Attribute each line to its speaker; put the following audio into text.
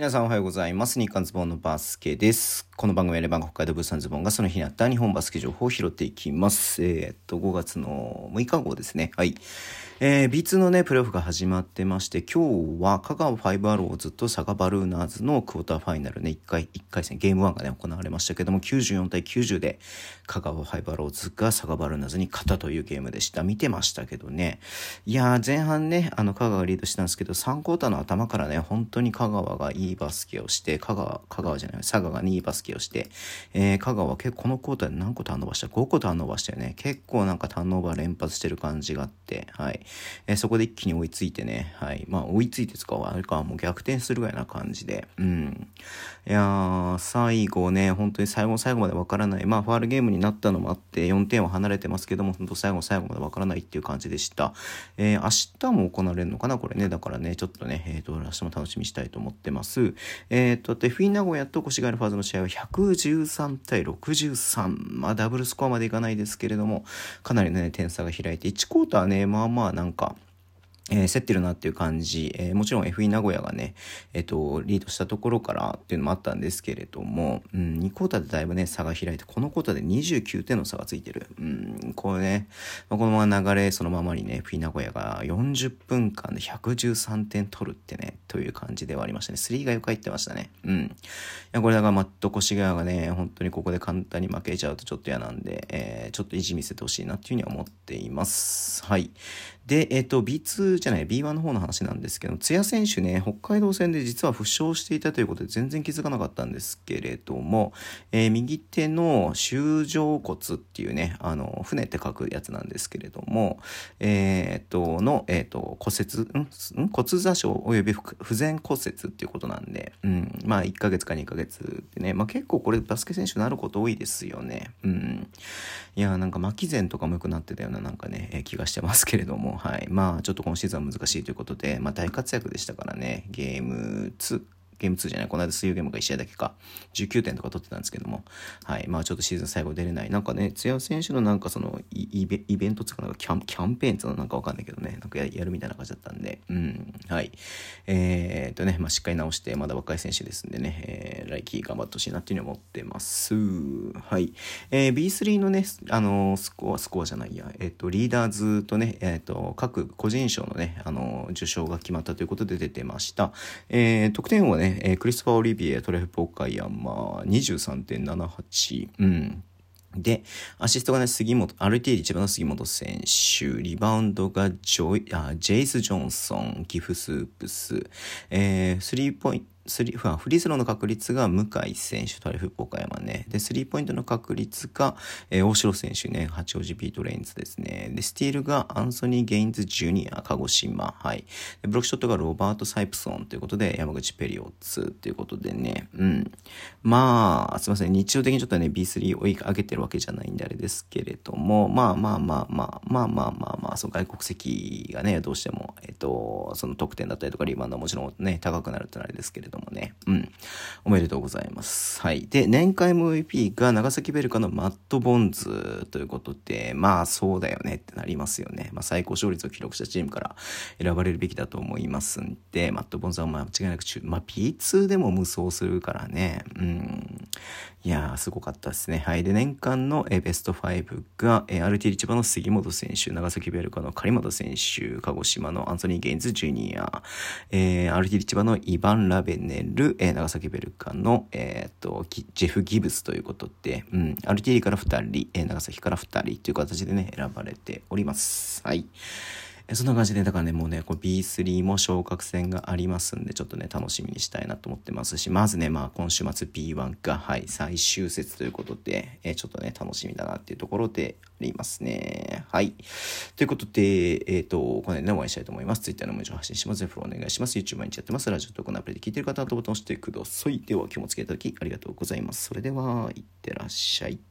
Speaker 1: 皆さんおはようございます。日刊ズボンのバスケです。この番組はレバン北海道物産ズボンがその日にあった日本バスケ情報を拾っていきます。えー、っと、5月の6日号ですね。はい。えー、B2 のね、プレーオフが始まってまして、今日は香川ファイブアローズと佐賀バルーナーズのクォーターファイナルね、1回、1回戦、ゲーム1がね、行われましたけども、94対90で香川ファイブアローズが佐賀バルーナーズに勝ったというゲームでした。見てましたけどね。いやー、前半ね、あの、香川がリードしたんですけど、3クォーターの頭からね、本当に香川がいいバスケをして、香川、香川じゃない、佐賀がいいバスケをして、えー、香川結構このクォーターで何個ターンオーバーした ?5 個ターンオーバーしたよね。結構なんかターンオーバー連発してる感じがあって、はい。えー、そこで一気に追いついてね、はい。まあ、追いついて使うあれか、もう逆転するぐらいな感じで、うん。いやー、最後ね、本当に最後最後までわからない。まあ、ファールゲームになったのもあって、4点は離れてますけども、本当最後最後までわからないっていう感じでした。えー、明日も行われるのかなこれね。だからね、ちょっとね、えっ、ー、と、明日も楽しみにしたいと思ってます。えっ、ー、と、で、フィン名古屋と越谷ファーズの試合は113対63。まあ、ダブルスコアまでいかないですけれども、かなりね、点差が開いて、1クォーターね、まあまあなんか、えー、競ってるなっていう感じ、えー、もちろん FE 名古屋がね、えっ、ー、と、リードしたところからっていうのもあったんですけれども、うん、2クォーターでだいぶね、差が開いて、このクォーターで29点の差がついてる。うん、これね、まあ、このまま流れそのままにね、FE 名古屋が40分間で113点取るってね、という感じではありましたね。3がよく入ってましたね。うん。いや、これだからマット越谷がね、本当にここで簡単に負けちゃうとちょっと嫌なんで、えー、ちょっと意地見せてほしいなっていうふうには思っています。はい。で、えっ、ー、と、B2 じゃない、B1 の方の話なんですけど、津屋選手ね、北海道戦で実は負傷していたということで全然気づかなかったんですけれども、えー、右手の修上骨っていうね、あの、船って書くやつなんですけれども、えっ、ー、と、の、えっ、と、骨折、ん？骨座症及び不全骨折っていうことなんで、うん、まあ1ヶ月か2ヶ月ってね、まあ結構これバスケ選手になること多いですよね。うん。いや、なんか巻き前とかも良くなってたようななんかねえ、気がしてますけれども、はい。まあ、ちょっと今シーズンは難しいということで、まあ、大活躍でしたからね、ゲーム2、ゲーム2じゃない、この間水曜ゲームが1試合だけか、19点とか取ってたんですけども、はい、まあちょっとシーズン最後出れない。なんかね、津屋選手のなんかそのイベイベントつかなんかキャンキャンペーンっていうのなんかわかんないけどね、なんかやるみたいな感じだったんで、うん、はい。えー、っとね、まあしっかり直して、まだ若い選手ですんでね、えー、来季頑張ってほしいなっていうふうに思ってます。はい。えー、B3 のね、あのスコア、スコアじゃないや、えー、っと、リーダーズとね、えー、っと、各個人賞のね、あの受賞が決まったということで出てました。えー、得点王をね、えー、クリスパー・オリビエ、トレフ・ポーカイアンマー、23.78。うん。で、アシストがね、杉本、RT で一番の杉本選手、リバウンドがジョイ、あ、ジェイス・ジョンソン、ギフ・スープス、えー、スリーポイント、スリフリースローの確率が向井選手、トレフ岡山ね。で、スリーポイントの確率が、えー、大城選手ね、八王子ビートレインズですね。で、スティールがアンソニー・ゲインズ・ジュニア、鹿児島。はい。で、ブロックショットがロバート・サイプソンということで、山口ペリオッツということでね。うん。まあ、すいません。日常的にちょっとね、B3 追い上げてるわけじゃないんであれですけれども、まあまあまあまあ、まあまあまあまあ、その外国籍がね、どうしても、えっと、その得点だったりとかリバウンドはもちろんね、高くなるってのはあれですけれどもね。うん。おめでとうございます。はい。で、年間 MVP が長崎ベルカのマット・ボンズということで、まあそうだよねってなりますよね。まあ最高勝率を記録したチームから選ばれるべきだと思いますんで、マット・ボンズは間違いなく中、まあ P2 でも無双するからね。うん。いやー、すごかったですね。はい。で、年間のえベスト5が、え RT 千葉の杉本選手、長崎ベルカの狩本選手、鹿児島のアンソニー・ゲインズ・ジュニア、えー、RT 千葉のイヴァン・ラベネル、えー、長崎ベルカの、えー、っと、ジェフ・ギブスということで、うん、RT から2人、えー、長崎から2人という形でね、選ばれております。はい。そんな感じで、だからね、もうね、こう B3 も昇格戦がありますんで、ちょっとね、楽しみにしたいなと思ってますし、まずね、まあ、今週末 B1 が、はい、最終節ということで、えー、ちょっとね、楽しみだなっていうところでありますね。はい。ということで、えっ、ー、と、この辺でお会いしたいと思います。Twitter の文章発信します。フォローお願いします。YouTube 毎日やってます。ラジオとこのアプリで聞いてる方はボタンを押してください。では、今日も付き合いいただきありがとうございます。それでは、いってらっしゃい。